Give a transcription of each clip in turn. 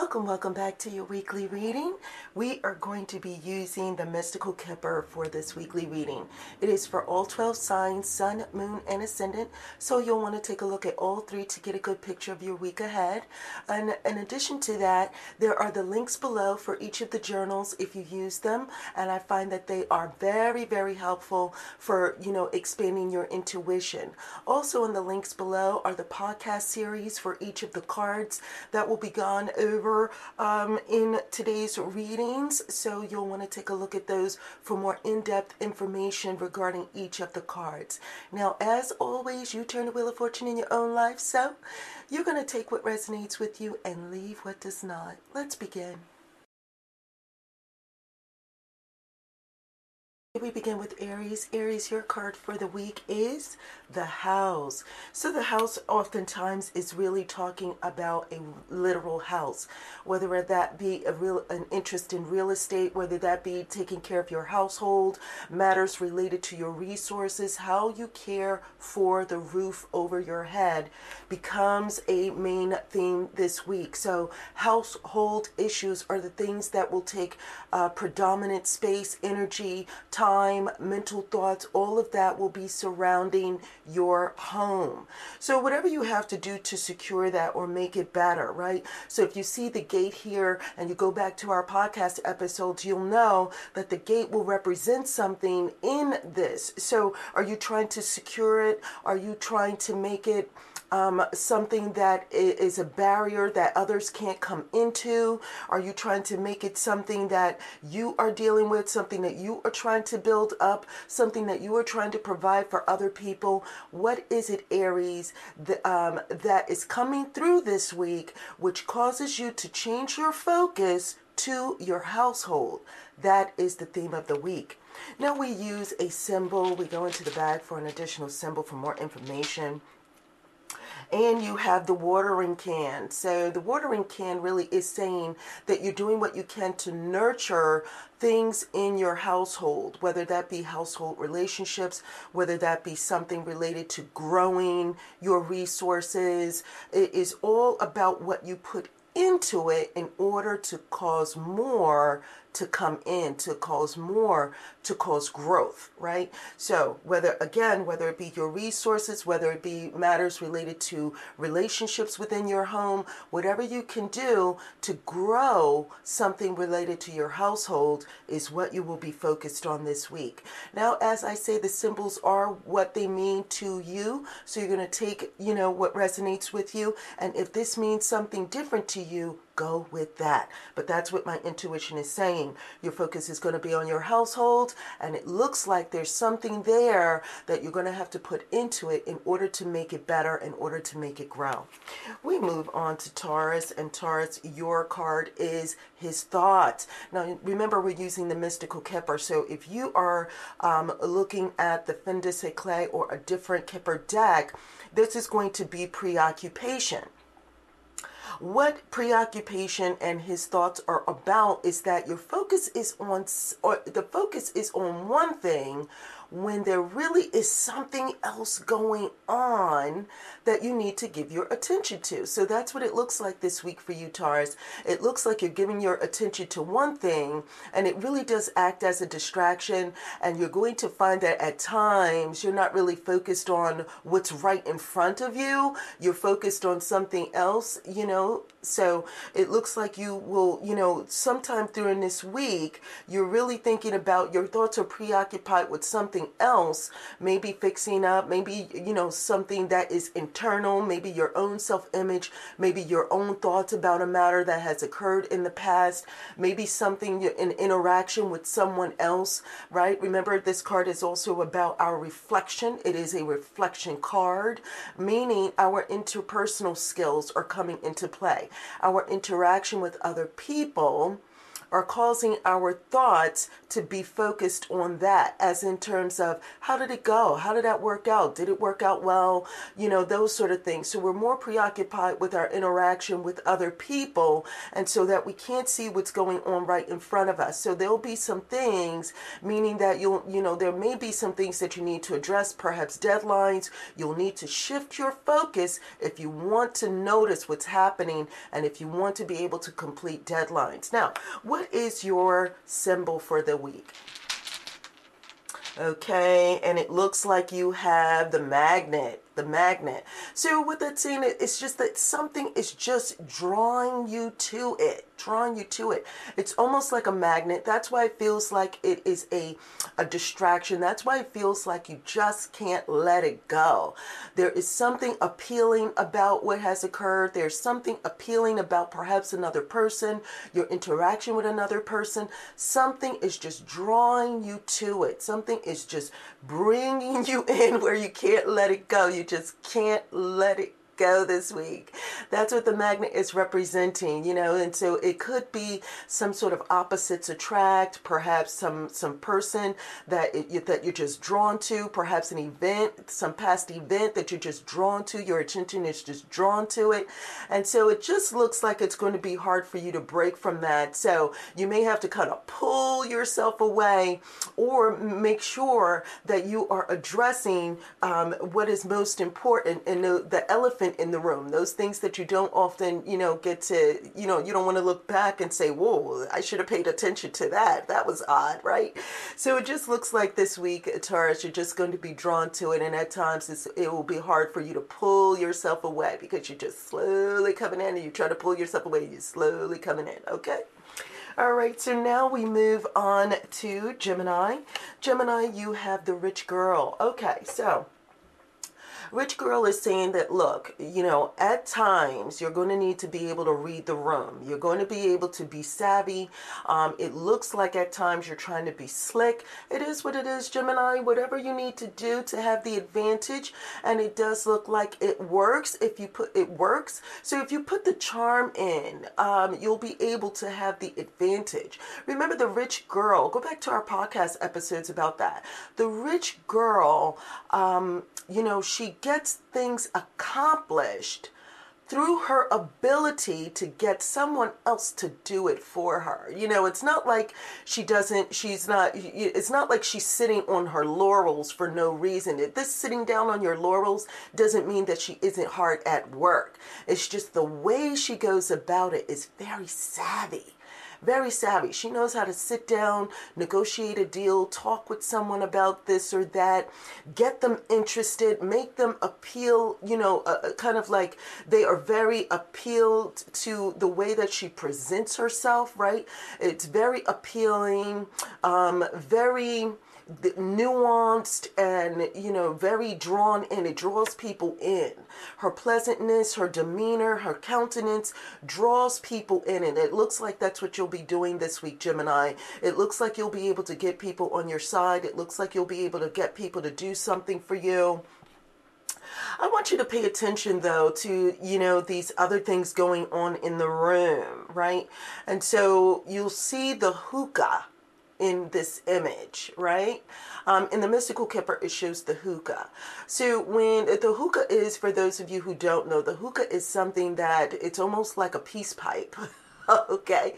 Welcome, welcome back to your weekly reading. We are going to be using the Mystical Kipper for this weekly reading. It is for all 12 signs, sun, moon, and ascendant. So you'll want to take a look at all three to get a good picture of your week ahead. And in addition to that, there are the links below for each of the journals if you use them. And I find that they are very, very helpful for, you know, expanding your intuition. Also in the links below are the podcast series for each of the cards that will be gone over over um, in today's readings, so you'll want to take a look at those for more in depth information regarding each of the cards. Now, as always, you turn the wheel of fortune in your own life, so you're going to take what resonates with you and leave what does not. Let's begin. We begin with Aries. Aries, your card for the week is the house. So the house oftentimes is really talking about a literal house, whether that be a real an interest in real estate, whether that be taking care of your household, matters related to your resources, how you care for the roof over your head becomes a main theme this week. So household issues are the things that will take uh, predominant space, energy, time, mental thoughts, all of that will be surrounding your home. So, whatever you have to do to secure that or make it better, right? So, if you see the gate here and you go back to our podcast episodes, you'll know that the gate will represent something in this. So, are you trying to secure it? Are you trying to make it? Um, something that is a barrier that others can't come into? Are you trying to make it something that you are dealing with, something that you are trying to build up, something that you are trying to provide for other people? What is it, Aries, that, um, that is coming through this week which causes you to change your focus to your household? That is the theme of the week. Now we use a symbol. We go into the bag for an additional symbol for more information and you have the watering can. So the watering can really is saying that you're doing what you can to nurture things in your household, whether that be household relationships, whether that be something related to growing your resources. It is all about what you put into it in order to cause more to come in to cause more to cause growth right? So whether again whether it be your resources whether it be matters related to relationships within your home whatever you can do to grow something related to your household is what you will be focused on this week. Now as i say the symbols are what they mean to you. So you're going to take you know what resonates with you. And if this means something different to you go with that. But that's what my intuition is saying. Your focus is going to be on your household, and it looks like there's something there that you're going to have to put into it in order to make it better, in order to make it grow. We move on to Taurus, and Taurus, your card is his thoughts. Now, remember, we're using the mystical Kipper, so if you are um, looking at the Fin de Siècle or a different Kipper deck, this is going to be preoccupation what preoccupation and his thoughts are about is that your focus is on or the focus is on one thing when there really is something else going on that you need to give your attention to. So that's what it looks like this week for you, Taurus. It looks like you're giving your attention to one thing, and it really does act as a distraction. And you're going to find that at times you're not really focused on what's right in front of you, you're focused on something else, you know. So it looks like you will, you know, sometime during this week, you're really thinking about your thoughts are preoccupied with something else, maybe fixing up, maybe, you know, something that is internal, maybe your own self image, maybe your own thoughts about a matter that has occurred in the past, maybe something in interaction with someone else, right? Remember, this card is also about our reflection. It is a reflection card, meaning our interpersonal skills are coming into play. Our interaction with other people are causing our thoughts to be focused on that, as in terms of how did it go? How did that work out? Did it work out well? You know, those sort of things. So we're more preoccupied with our interaction with other people, and so that we can't see what's going on right in front of us. So there'll be some things, meaning that you'll, you know, there may be some things that you need to address, perhaps deadlines. You'll need to shift your focus if you want to notice what's happening and if you want to be able to complete deadlines. Now, what is your symbol for the week? Okay, and it looks like you have the magnet the magnet. So what that's saying it's just that something is just drawing you to it, drawing you to it. It's almost like a magnet. That's why it feels like it is a a distraction. That's why it feels like you just can't let it go. There is something appealing about what has occurred. There's something appealing about perhaps another person, your interaction with another person. Something is just drawing you to it. Something is just bringing you in where you can't let it go. You just can't let it go this week. That's what the magnet is representing, you know, and so it could be some sort of opposites attract, perhaps some some person that it, that you're just drawn to, perhaps an event, some past event that you're just drawn to, your attention is just drawn to it. And so it just looks like it's going to be hard for you to break from that. So you may have to kind of pull yourself away or make sure that you are addressing um, what is most important and the, the elephant in the room, those things that you don't often, you know, get to, you know, you don't want to look back and say, whoa, I should have paid attention to that. That was odd, right? So it just looks like this week, Taurus, you're just going to be drawn to it. And at times it will be hard for you to pull yourself away because you're just slowly coming in and you try to pull yourself away, you're slowly coming in, okay? All right, so now we move on to Gemini. Gemini, you have the rich girl. Okay, so Rich Girl is saying that, look, you know, at times you're going to need to be able to read the room. You're going to be able to be savvy. Um, it looks like at times you're trying to be slick. It is what it is, Gemini. Whatever you need to do to have the advantage, and it does look like it works if you put it works. So if you put the charm in, um, you'll be able to have the advantage. Remember the rich girl. Go back to our podcast episodes about that. The rich girl, um, you know, she gets things accomplished through her ability to get someone else to do it for her. You know, it's not like she doesn't, she's not, it's not like she's sitting on her laurels for no reason. This sitting down on your laurels doesn't mean that she isn't hard at work. It's just the way she goes about it is very savvy very savvy. She knows how to sit down, negotiate a deal, talk with someone about this or that, get them interested, make them appeal, you know, uh, uh, kind of like they are very appealed to the way that she presents herself, right? It's very appealing, um, very nuanced and you know very drawn in. It draws people in. Her pleasantness her demeanor her countenance draws people in and it looks like that's what you'll be doing this week gemini. It looks like you'll be able to get people on your side. It looks like you'll be able to get people to do something for you. I want you to pay attention though to, you know, these other things going on in the room, right? And so you'll see the hookah in this image, right? Um, in the mystical kipper, it shows the hookah. So when the hookah is, for those of you who don't know, the hookah is something that it's almost like a peace pipe. okay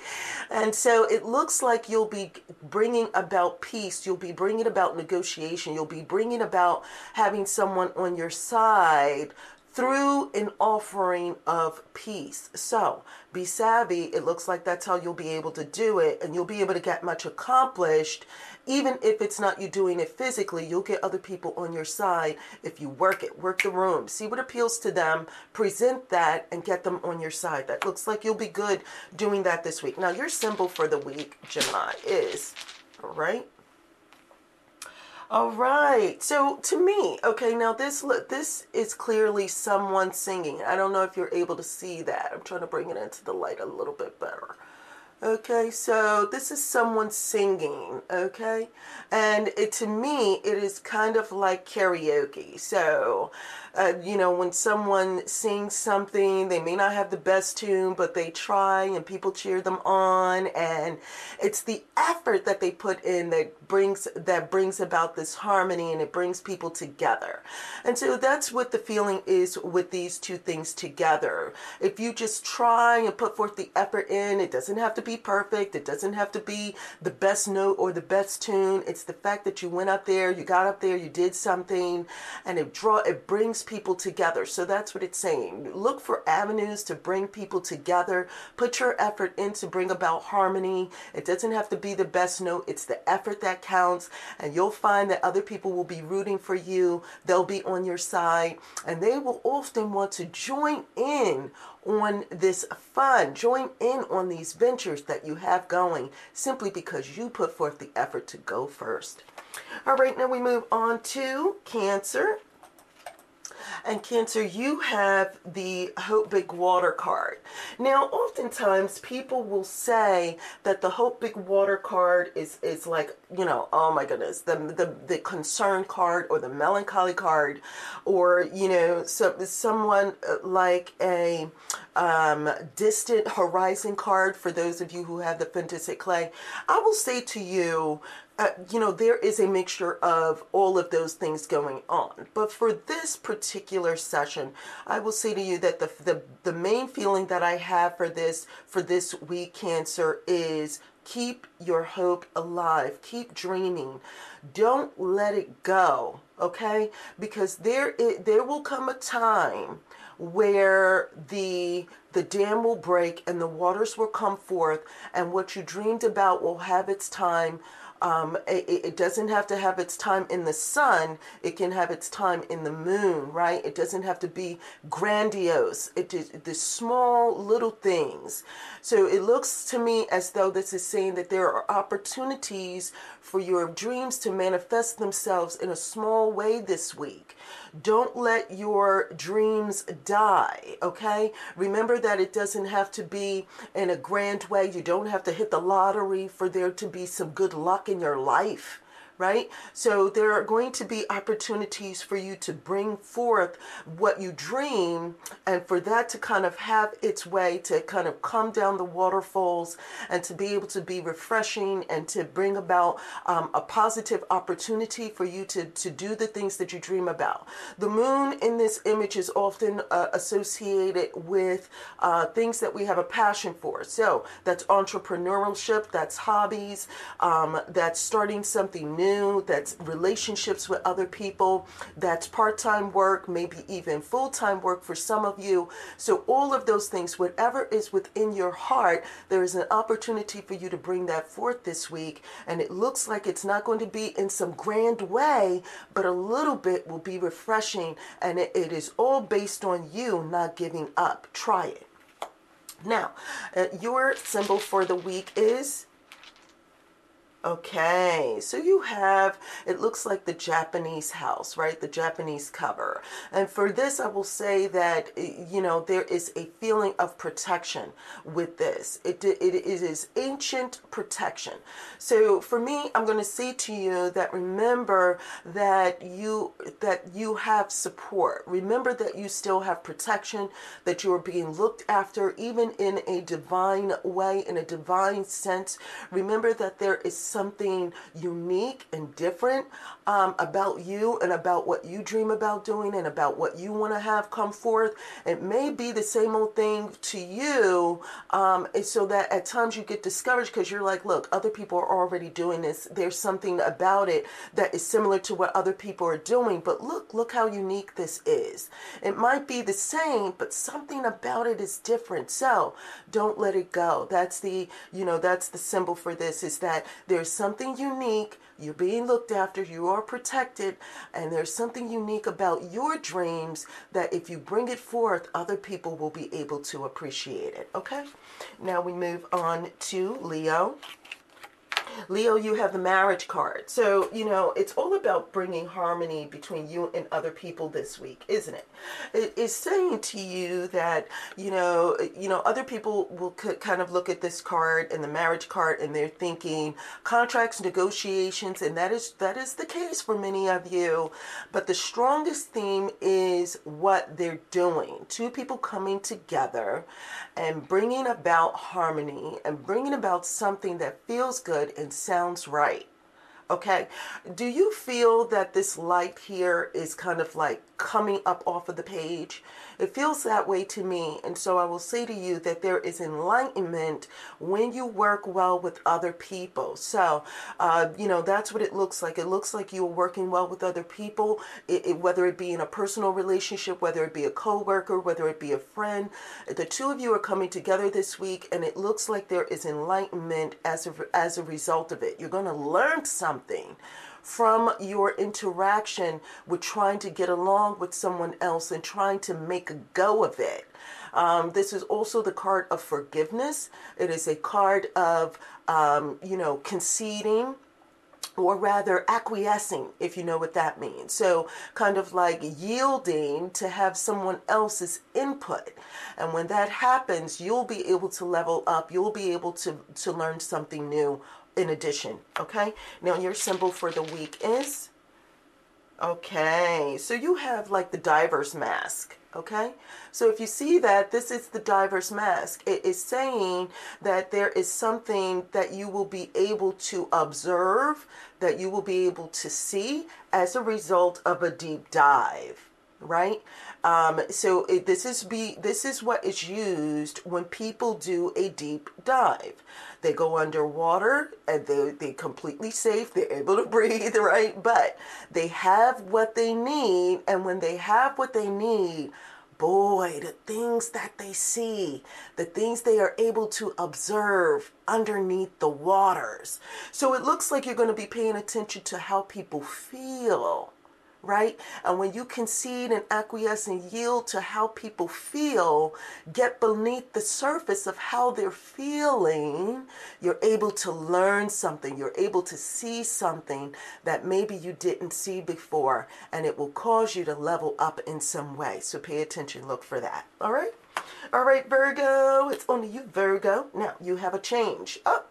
and so it looks like you'll be bringing about peace you'll be bringing about negotiation you'll be bringing about having someone on your side through an offering of peace. So be savvy. It looks like that's how you'll be able to do it, and you'll be able to get much accomplished. Even if it's not you doing it physically, you'll get other people on your side if you work it, work the room, see what appeals to them, present that, and get them on your side. That looks like you'll be good doing that this week. Now, your symbol for the week, Gemini, is right all right. So to me, okay, now this this is clearly someone singing. I don't know if you're able to see that. I'm trying to bring it into the light a little bit better. Okay, so this is someone singing, okay? And it, to me, it is kind of like karaoke. So, uh, you know, when someone sings something, they may not have the best tune, but they try and people cheer them on. And it's the effort that they put in that brings, that brings about this harmony and it brings people together. And so that's what the feeling is with these two things together. If you just try and put forth the effort in, it doesn't have to be perfect. It doesn't have to be the best note or the best tune. It's the fact that you went up there, you got up there, you did something, and it draw it brings people together. So that's what it's saying. Look for avenues to bring people together. Put your effort in to bring about harmony. It doesn't have to be the best note. It's the effort that counts, and you'll find that other people will be rooting for you. They'll be on your side, and they will often want to join in on this fun, join in on these ventures that you have going simply because you put forth the effort to go first. All right, now we move on to Cancer. And Cancer, you have the Hope Big Water card. Now, oftentimes people will say that the Hope Big Water card is, is like, you know, oh my goodness, the, the, the concern card or the melancholy card, or, you know, so, someone uh, like a um, distant horizon card for those of you who have the Fantastic Clay. I will say to you, uh, you know, there is a mixture of all of those things going on. But for this particular session, I will say to you that the, the, the main feeling that I have for this, for this week, Cancer, is keep your hope alive. Keep dreaming. Don't let it go, okay? Because there, it, there will come a time where the the dam will break and the waters will come forth and what you dreamed about will have its time um, it, it, doesn't have to have its time in the sun. It can have its time in the moon, right? It doesn't have to be grandiose. It is the small little things. So it looks to me as though this is saying that there are opportunities for your dreams to manifest themselves in a small way this week. Don't let your dreams die, okay? Remember that it doesn't have to be in a grand way. You don't have to hit the lottery for there to be some good luck in your life right? So there are going to be opportunities for you to bring forth what you dream and for that to kind of have its way to kind of come down the waterfalls and to be able to be refreshing and to bring about um, a positive opportunity for you to, to do the things that you dream about. The moon in this image is often uh, associated with uh, things that we have a passion for. So that's entrepreneurship, that's hobbies, um, that's starting something new new, that's relationships with other people, that's part time work, maybe even full time work for some of you. So, all of those things, whatever is within your heart, there is an opportunity for you to bring that forth this week. And it looks like it's not going to be in some grand way, but a little bit will be refreshing. And it, it is all based on you not giving up. Try it. Now, uh, your symbol for the week is Okay, so you have, it looks like the Japanese house, right? The Japanese cover. And for this, I will say that, eh, you know, there is a feeling of protection with this. It, it, it is ancient protection. So for me, I'm going to say to you that remember that you, that you have support. Remember that you still have protection, that you are being looked after, even in a divine way, in a divine sense. Remember that there is something unique and different um, about you and about what you dream about doing and about what you want to have come forth. It may be the same old thing to you, um, so that at times you get discouraged because you're like, look, other people are already doing this. There's something about it that is similar to what other people are doing. But look, look how unique this is. It might be the same, but something about it is different. So don't let it go. That's the, you know, that's the symbol for this is that there there's something unique. You're being looked after, you are protected, and there's something unique about your dreams that if you bring it forth, other people will be able to appreciate it. Okay? Now we move on to Leo. Leo, you have the marriage card. So, you know, it's all about bringing harmony between you and other people this week, isn't it? It is saying to you that, you know, you know, other people will kind of look at this card and the marriage card and they're thinking contracts, negotiations, and that is that is the case for many of you. But the strongest theme is what they're doing. Two people coming together and bringing about harmony and bringing about something that feels good and sounds right. Okay. Do you feel that this light here is kind of like coming up off of the page? It feels that way to me. And so I will say to you that there is enlightenment when you work well with other people. So, uh, you know, that's what it looks like. It looks like you're working well with other people, it, it, whether it be in a personal relationship, whether it be a coworker, whether it be a friend. The two of you are coming together this week, and it looks like there is enlightenment as a, as a result of it. You're going to learn something from your interaction with trying to get along with someone else and trying to make a go of it. Um, this is also the card of forgiveness. It is a card of, um, you know, conceding or rather acquiescing, if you know what that means. So, kind of like yielding to have someone else's input. And when that happens, you'll be able to level up, you'll be able to, to learn something new in addition. Okay. Now your symbol for the week is. Okay. So you have like the diver's mask. Okay. So if you see that this is the diver's mask, it is saying that there is something that you will be able to observe, that you will be able to see as a result of a deep dive right? Um, so it, this is be this is what is used when people do a deep dive. They go underwater and they, they're completely safe. They're able to breathe, right? But they have what they need, and when they have what they need, boy, the things that they see, the things they are able to observe underneath the waters. So it looks like you're going to be paying attention to how people feel right? And when you concede and acquiesce and yield to how people feel, get beneath the surface of how they're feeling, you're able to learn something. You're able to see something that maybe you didn't see before, and it will cause you to level up in some way. So pay attention, look for that. All right? All right, Virgo, it's only you, Virgo. Now you have a change. Oh,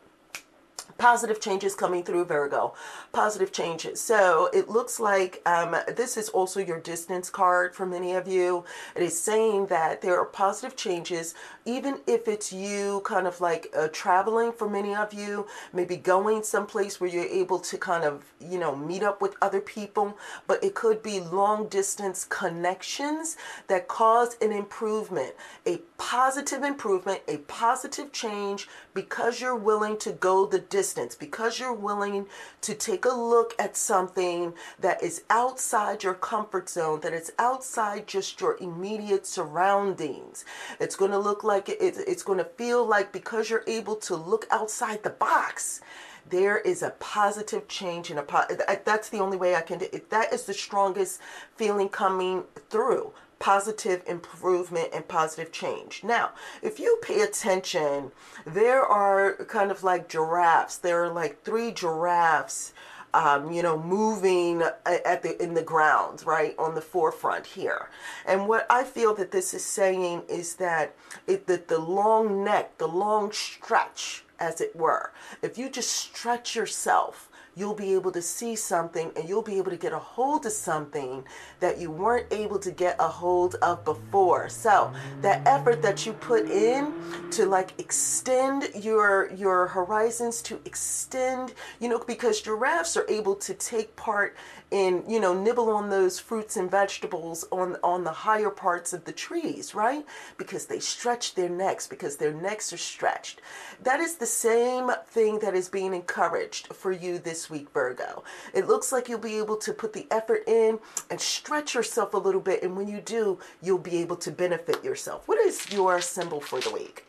positive changes coming through Virgo. Positive changes. So it looks like um, this is also your distance card for many of you. It is saying that there are positive changes, even if it's you kind of like uh, traveling for many of you, maybe going someplace where you're able to kind of, you know, meet up with other people. But it could be long distance connections that cause an improvement, a positive improvement, a positive change because you're willing to go the distance because you're willing to take a look at something that is outside your comfort zone, that is outside just your immediate surroundings. It's going to look like it, it's going to feel like because you're able to look outside the box, there is a positive change and a that's the only way I can do it. That is the strongest feeling coming through positive improvement and positive change. Now, if you pay attention, there are kind of like giraffes. There are like three giraffes. Um, you know, moving at the in the ground, right on the forefront here. And what I feel that this is saying is that it that the long neck, the long stretch, as it were, if you just stretch yourself you'll be able to see something and you'll be able to get a hold of something that you weren't able to get a hold of before. So, that effort that you put in to like extend your your horizons to extend, you know, because giraffes are able to take part and you know nibble on those fruits and vegetables on on the higher parts of the trees right? Because they stretch their necks because their necks are stretched. That is the same thing that is being encouraged for you this week virgo. It looks like you'll be able to put the effort in and stretch yourself a little bit and when you do you'll be able to benefit yourself. What is your symbol for the week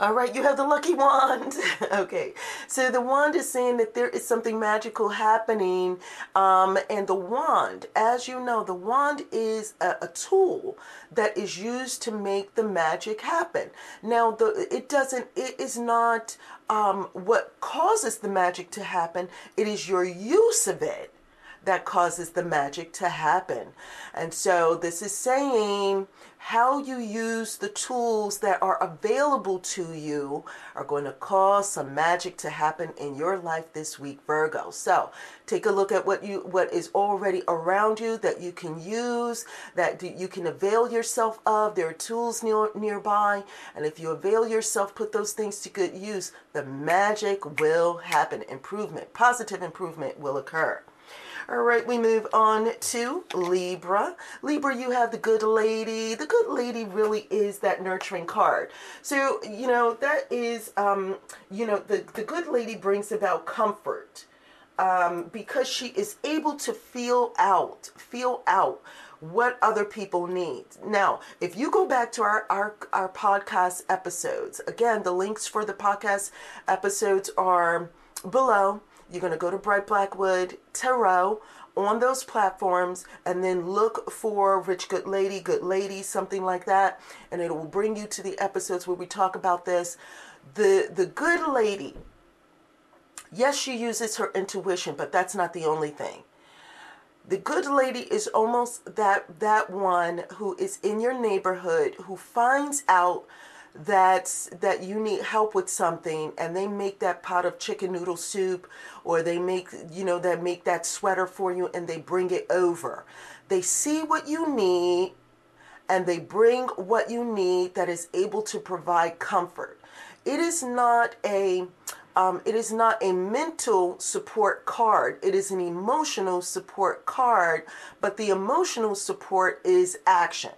all right, you have the lucky wand. okay, So the wand is saying that there is something magical happening. Um, and the wand, as you know, the wand is a, a tool that is used to make the magic happen. Now, the it doesn't, it is not um, what causes the magic to happen, it is your use of it that causes the magic to happen. And so this is saying how you use the tools that are available to you are going to cause some magic to happen in your life this week Virgo. So, take a look at what you what is already around you that you can use, that you can avail yourself of. There are tools near, nearby, and if you avail yourself, put those things to good use, the magic will happen. Improvement, positive improvement will occur. All right, we move on to Libra. Libra, you have the good lady. The good lady really is that nurturing card. So, you know, that is, um, you know, the, the good lady brings about comfort um, because she is able to feel out, feel out what other people need. Now, if you go back to our, our, our podcast episodes, again, the links for the podcast episodes are below. You're going to go to Bright Blackwood Tarot on those platforms and then look for Rich Good Lady, Good Lady, something like that, and it will bring you to the episodes where we talk about this. The the good lady, yes, she uses her intuition, but that's not the only thing. The good lady is almost that that one who is in your neighborhood who finds out that that you need help with something and they make that pot of chicken noodle soup or they make you know that make that sweater for you and they bring it over. They see what you need and they bring what you need that is able to provide comfort. It is not a um, it is not a mental support card. It is an emotional support card but the emotional support is action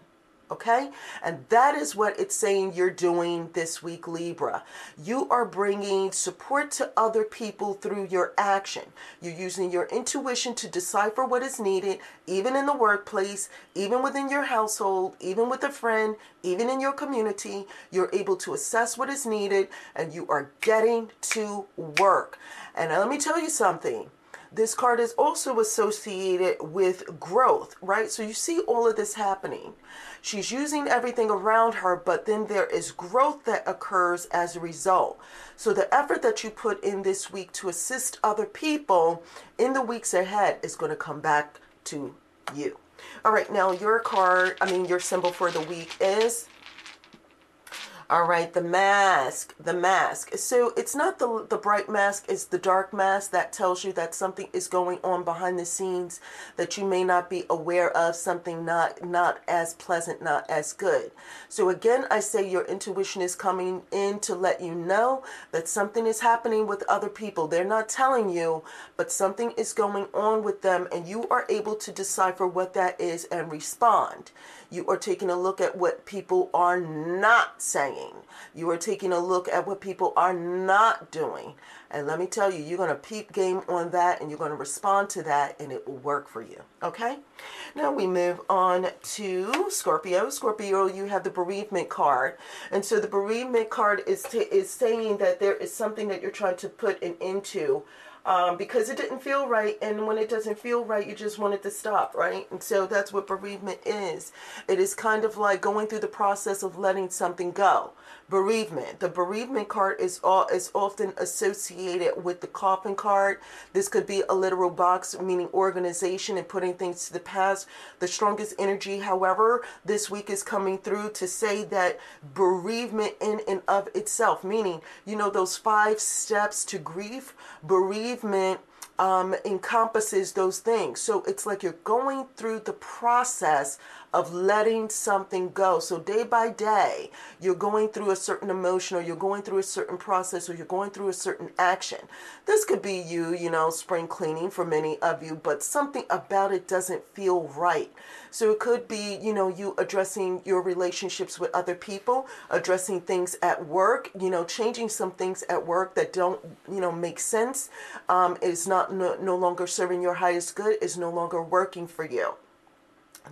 Okay? And that is what it's saying you're doing this week, Libra. You are bringing support to other people through your action. You're using your intuition to decipher what is needed, even in the workplace, even within your household, even with a friend, even in your community. You're able to assess what is needed and you are getting to work. And let me tell you something this card is also associated with growth, right? So you see all of this happening. She's using everything around her, but then there is growth that occurs as a result. So the effort that you put in this week to assist other people in the weeks ahead is going to come back to you. All right, now your card, I mean, your symbol for the week is all right, the mask, the mask. So it's not the the bright mask, it's the dark mask that tells you that something is going on behind the scenes that you may not be aware of, something not not as pleasant, not as good. So again, I say your intuition is coming in to let you know that something is happening with other people. They're not telling you, but something is going on with them and you are able to decipher what that is and respond. You are taking a look at what people are not saying. You are taking a look at what people are not doing. And let me tell you, you're going to peep game on that and you're going to respond to that and it will work for you. Okay? Now we move on to Scorpio. Scorpio, you have the bereavement card. And so the bereavement card is, is saying that there is something that you're trying to put an into um, because it didn't feel right. And when it doesn't feel right, you just want it to stop, right? And so that's what bereavement is. It is kind of like going through the process of letting something go bereavement. The bereavement card is all is often associated with the coffin card. This could be a literal box meaning organization and putting things to the past. The strongest energy, however, this week is coming through to say that bereavement in and of itself, meaning, you know, those five steps to grief, bereavement um, encompasses those things. So it's like you're going through the process of letting something go. So day by day, you're going through a certain emotion or you're going through a certain process or you're going through a certain action. This could be you, you know, spring cleaning for many of you, but something about it doesn't feel right. So it could be, you know, you addressing your relationships with other people, addressing things at work, you know, changing some things at work that don't, you know, make sense. Um, is not no, no longer serving your highest good, is no longer working for you.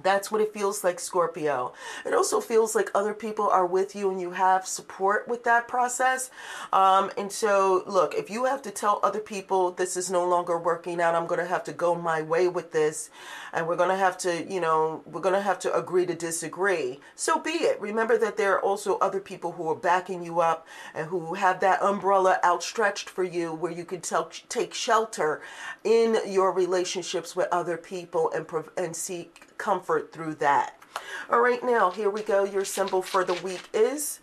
That's what it feels like, Scorpio. It also feels like other people are with you and you have support with that process. Um, and so, look, if you have to tell other people this is no longer working out, I'm going to have to go my way with this, and we're going to have to, you know, we're going to have to agree to disagree. So be it. Remember that there are also other people who are backing you up and who have that umbrella outstretched for you where you can tell, take shelter in your relationships with other people and, and seek comfort through that. All right, now here we go. Your symbol for the week is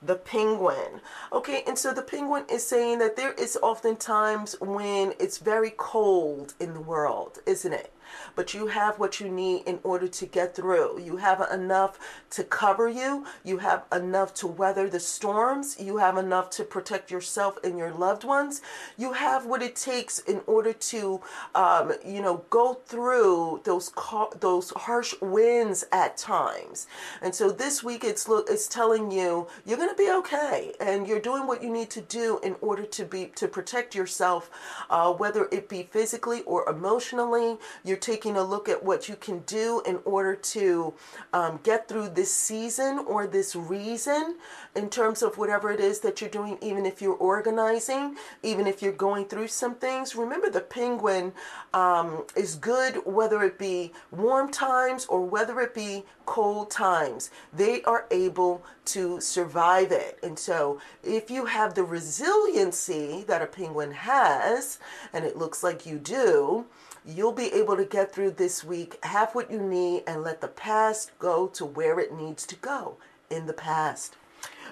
the penguin. Okay, and so the penguin is saying that there is oftentimes when it's very cold in the world, isn't it? But you have what you need in order to get through. You have enough to cover you, you have enough to weather the storms, you have enough to protect yourself and your loved ones. You have what it takes in order to, um, you know, go through those those harsh winds at times. And so this week it's it's telling you you're going to be okay, and you're doing what you need to do in order to be to protect yourself, uh, whether it be physically or emotionally. You're taking a look at what you can do in order to um, get through this season or this reason in terms of whatever it is that you're doing, even if you're organizing, even if you're going through some things. Remember, the penguin um, is good whether it be warm times or whether it be cold times. They are able to survive it. And so, if you have the resiliency that a penguin has, and it looks like you do, You'll be able to get through this week, have what you need, and let the past go to where it needs to go in the past.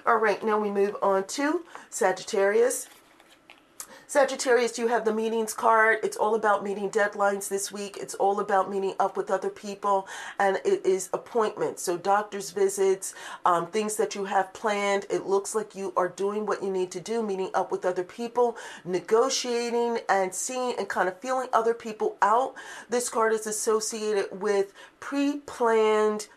All right, now we move on to Sagittarius. Sagittarius, you have the meetings card. It's all about meeting deadlines this week. It's all about meeting up with other people, and it is appointments. So, doctor's visits, um, things that you have planned. It looks like you are doing what you need to do, meeting up with other people, negotiating, and seeing and kind of feeling other people out. This card is associated with pre planned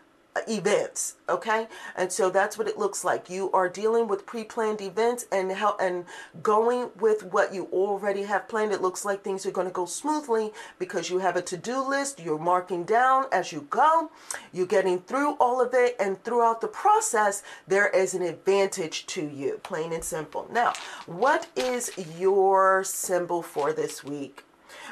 events okay? And so that's what it looks like. You are dealing with pre-planned events and how and going with what you already have planned. It looks like things are going to go smoothly because you have a to-do list you're marking down as you go you're getting through all of it and throughout the process there is an advantage to you plain and simple. Now what is your symbol for this week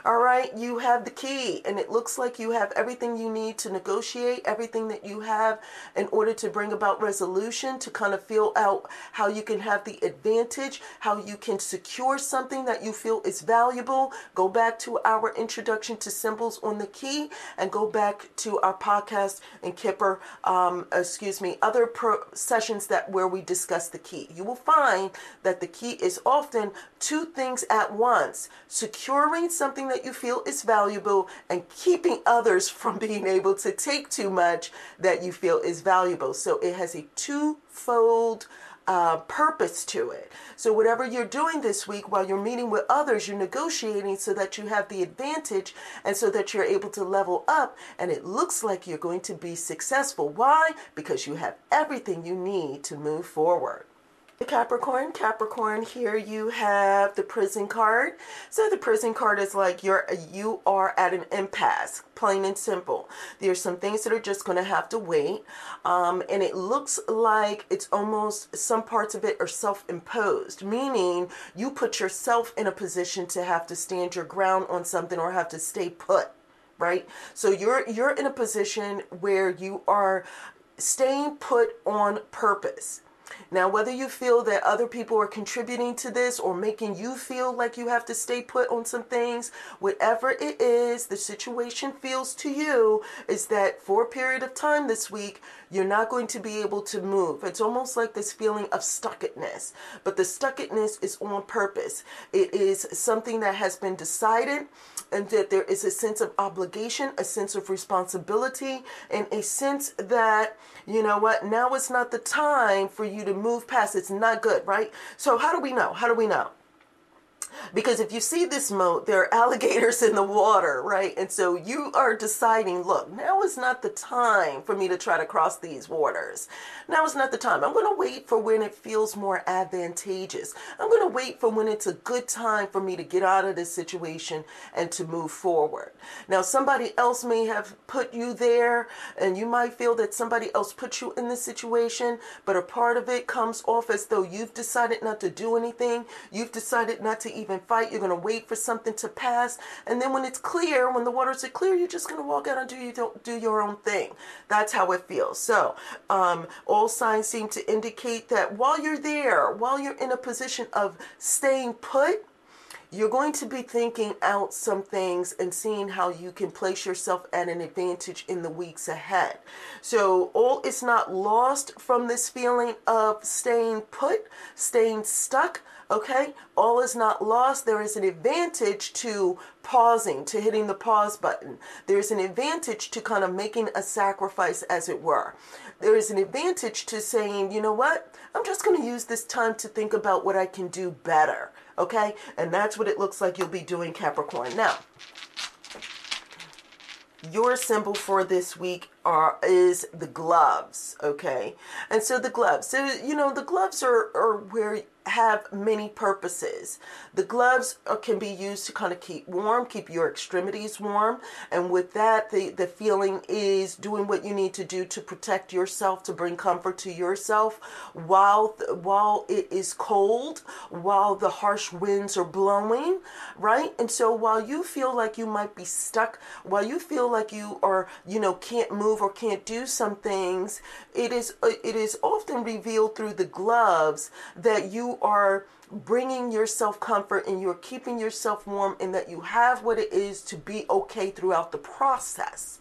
all right, you have the key, and it looks like you have everything you need to negotiate, everything that you have in order to bring about resolution, to kind of feel out how you can have the advantage, how you can secure something that you feel is valuable. Go back to our introduction to symbols on the key and go back to our podcast and Kipper, um, excuse me, other pro- sessions that where we discuss the key. You will find that the key is often two things at once securing something that you feel is valuable and keeping others from being able to take too much that you feel is valuable. So it has a twofold uh, purpose to it. So, whatever you're doing this week while you're meeting with others, you're negotiating so that you have the advantage and so that you're able to level up. And it looks like you're going to be successful. Why? Because you have everything you need to move forward. Capricorn, Capricorn, here you have the prison card. So the prison card is like you're you are at an impasse, plain and simple. There's some things that are just going to have to wait, um, and it looks like it's almost some parts of it are self-imposed, meaning you put yourself in a position to have to stand your ground on something or have to stay put right so you're you're in a position where you are staying put on purpose now, whether you feel that other people are contributing to this or making you feel like you have to stay put on some things, whatever it is, the situation feels to you is that for a period of time this week, you're not going to be able to move. It's almost like this feeling of stuckedness, but the stuckedness is on purpose. It is something that has been decided, and that there is a sense of obligation, a sense of responsibility, and a sense that, you know what, now it's not the time for you to move past. It's not good, right? So, how do we know? How do we know? Because if you see this moat, there are alligators in the water, right? And so you are deciding, look, now is not the time for me to try to cross these waters. Now is not the time. I'm going to wait for when it feels more advantageous. I'm going to wait for when it's a good time for me to get out of this situation and to move forward. Now, somebody else may have put you there, and you might feel that somebody else put you in this situation, but a part of it comes off as though you've decided not to do anything. You've decided not to even fight. You're going to wait for something to pass. And then when it's clear, when the waters are clear, you're just going to walk out and do, you don't do your own thing. That's how it feels. So, um, all signs seem to indicate that while you're there, while you're in a position of staying put, you're going to be thinking out some things and seeing how you can place yourself at an advantage in the weeks ahead. So, all is not lost from this feeling of staying put, staying stuck. Okay, all is not lost. There is an advantage to pausing, to hitting the pause button. There's an advantage to kind of making a sacrifice, as it were. There is an advantage to saying, you know what, I'm just going to use this time to think about what I can do better. Okay, and that's what it looks like you'll be doing, Capricorn. Now, your symbol for this week are is the gloves okay and so the gloves so you know the gloves are are where have many purposes. The gloves are, can be used to kind of keep warm, keep your extremities warm, and with that, the the feeling is doing what you need to do to protect yourself, to bring comfort to yourself, while while it is cold, while the harsh winds are blowing, right? And so while you feel like you might be stuck, while you feel like you are you know can't move or can't do some things, it is uh, it is often revealed through the gloves that you are bringing yourself comfort and you're keeping yourself warm and that you have what it is to be okay throughout the process.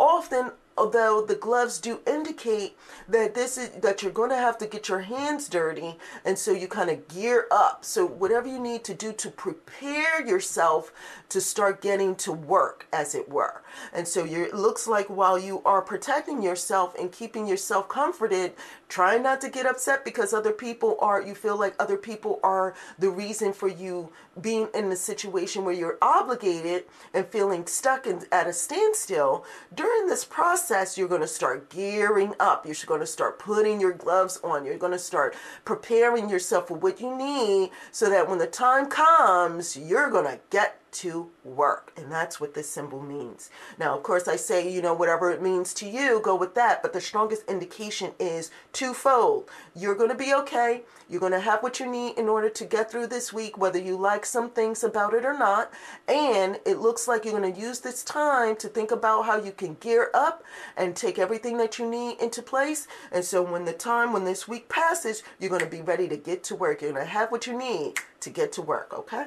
Often although the gloves do indicate that this is that you're going to have to get your hands dirty and so you kind of gear up so whatever you need to do to prepare yourself to start getting to work as it were and so it looks like while you are protecting yourself and keeping yourself comforted trying not to get upset because other people are you feel like other people are the reason for you being in a situation where you're obligated and feeling stuck and at a standstill during this process you're going to start gearing up. You're going to start putting your gloves on. You're going to start preparing yourself for what you need so that when the time comes you're going to get to work. And that's what this symbol means. Now, of course, I say, you know, whatever it means to you, go with that. But the strongest indication is twofold. You're going to be okay. You're going to have what you need in order to get through this week, whether you like some things about it or not. And it looks like you're going to use this time to think about how you can gear up and take everything that you need into place. And so when the time, when this week passes, you're going to be ready to get to work. You're going to have what you need to get to work, okay?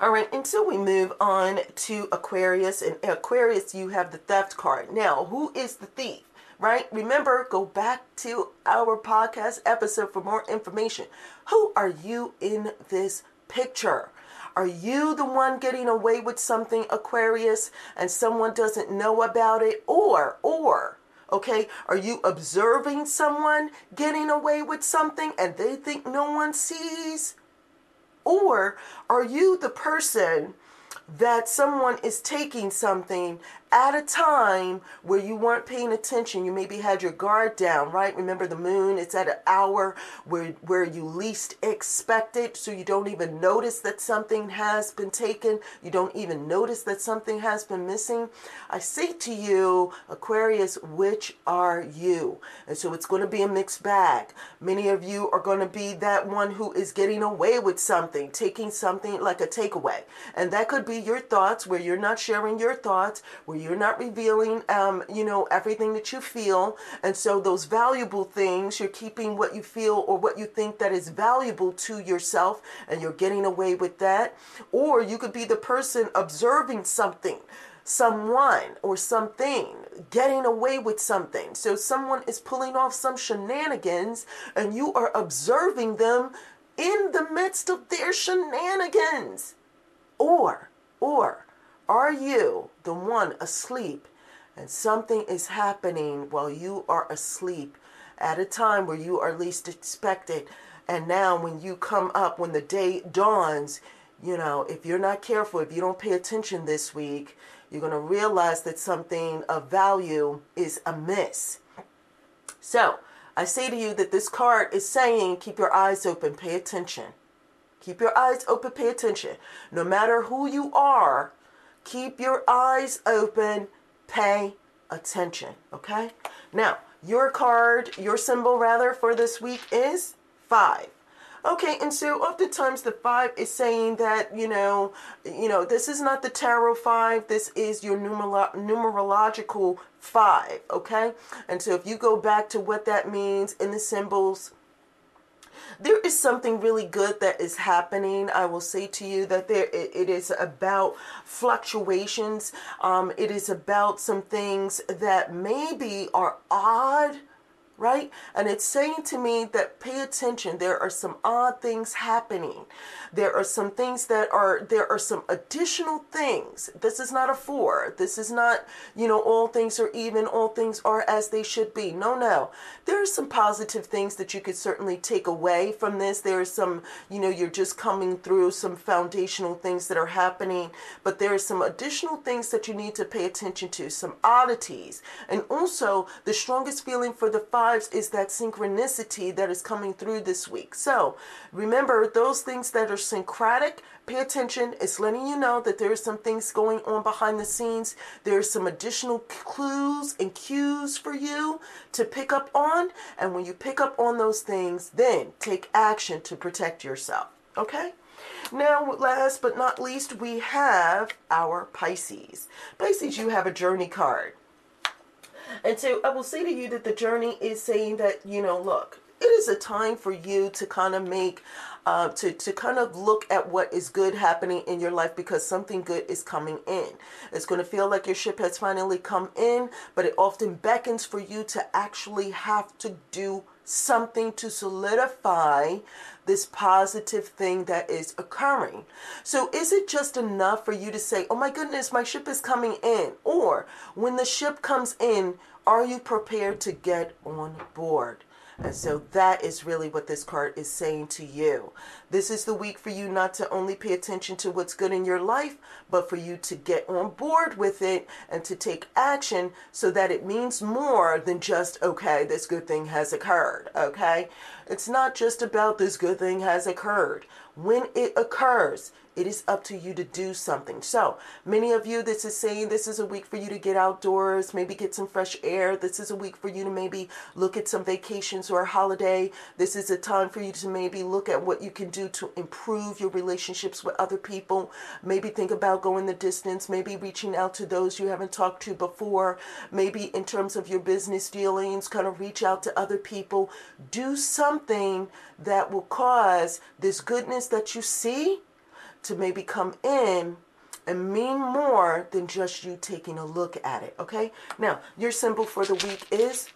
All right, until we move on to Aquarius. And Aquarius, you have the theft card. Now, who is the thief? Right? Remember, go back to our podcast episode for more information. Who are you in this picture? Are you the one getting away with something, Aquarius, and someone doesn't know about it? Or, or, okay, are you observing someone getting away with something and they think no one sees? Or are you the person that someone is taking something at a time where you weren't paying attention. You maybe had your guard down right? Remember the moon? It's at an hour where where you least expect it so you don't even notice that something has been taken. You don't even notice that something has been missing. I say to you aquarius which are you? And so it's going to be a mixed bag. Many of you are going to be that one who is getting away with something taking something like a takeaway. And that could be your thoughts where you're not sharing your thoughts where you're not revealing, um, you know, everything that you feel. And so those valuable things, you're keeping what you feel or what you think that is valuable to yourself and you're getting away with that. Or you could be the person observing something someone or something getting away with something. So someone is pulling off some shenanigans and you are observing them in the midst of their shenanigans. Or, or are you the one asleep and something is happening while you are asleep at a time where you are least expected? And now, when you come up, when the day dawns, you know, if you're not careful, if you don't pay attention this week, you're going to realize that something of value is amiss. So, I say to you that this card is saying keep your eyes open, pay attention. Keep your eyes open, pay attention. No matter who you are, keep your eyes open, pay attention. Okay? Now, your card, your symbol rather, for this week is five. Okay, and so oftentimes the five is saying that you know, you know, this is not the tarot five. This is your numero- numerological five. Okay, and so if you go back to what that means in the symbols, there is something really good that is happening. I will say to you that there it, it is about fluctuations. Um, it is about some things that maybe are odd right? And it's saying to me that pay attention. There are some odd things happening. There are some things that are, there are some additional things. This is not a four. This is not, you know, all things are even, all things are as they should be. No, no. There are some positive things that you could certainly take away from this. There are some, you know, you're just coming through some foundational things that are happening, but there are some additional things that you need to pay attention to, some oddities. And also, the strongest feeling for the five lives is that synchronicity that is coming through this week. So remember those things that are syncretic, pay attention. It's letting you know that there are some things going on behind the scenes. There's some additional clues and cues for you to pick up on. And when you pick up on those things, then take action to protect yourself. Okay? Now, last but not least, we have our Pisces. Pisces, you have a journey card. And so I will say to you that the journey is saying that, you know, look, it is a time for you to kind of make uh, to, to kind of look at what is good happening in your life because something good is coming in. It's going to feel like your ship has finally come in, but it often beckons for you to actually have to do something to solidify this positive thing that is occurring. So, is it just enough for you to say, Oh my goodness, my ship is coming in? Or when the ship comes in, are you prepared to get on board? And so that is really what this card is saying to you. This is the week for you not to only pay attention to what's good in your life, but for you to get on board with it and to take action so that it means more than just, okay, this good thing has occurred. Okay? It's not just about this good thing has occurred. When it occurs, it is up to you to do something. So, many of you, this is saying this is a week for you to get outdoors, maybe get some fresh air. This is a week for you to maybe look at some vacations or a holiday. This is a time for you to maybe look at what you can do to improve your relationships with other people. Maybe think about going the distance, maybe reaching out to those you haven't talked to before. Maybe in terms of your business dealings, kind of reach out to other people. Do something that will cause this goodness that you see to maybe come in and mean more than just you taking a look at it. Okay? Now, your symbol for the week is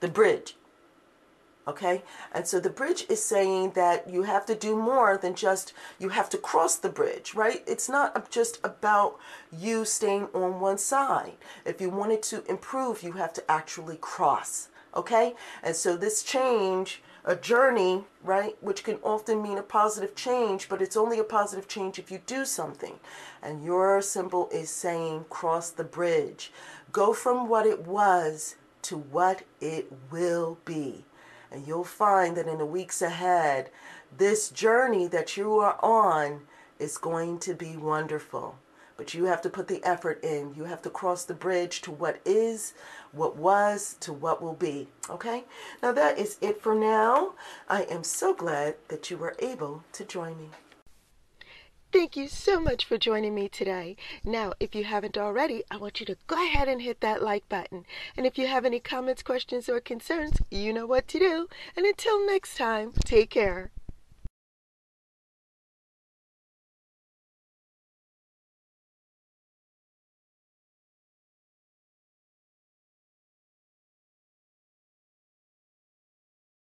the bridge. Okay? And so the bridge is saying that you have to do more than just, you have to cross the bridge, right? It's not just about you staying on one side. If you wanted to improve, you have to actually cross. Okay? And so this change a journey, right, which can often mean a positive change, but it's only a positive change if you do something. And your symbol is saying cross the bridge. Go from what it was to what it will be. And you'll find that in the weeks ahead, this journey that you are on is going to be wonderful. But you have to put the effort in. You have to cross the bridge to what is, what was, to what will be. Okay? Now that is it for now. I am so glad that you were able to join me. Thank you so much for joining me today. Now, if you haven't already, I want you to go ahead and hit that like button. And if you have any comments, questions, or concerns, you know what to do. And until next time, take care.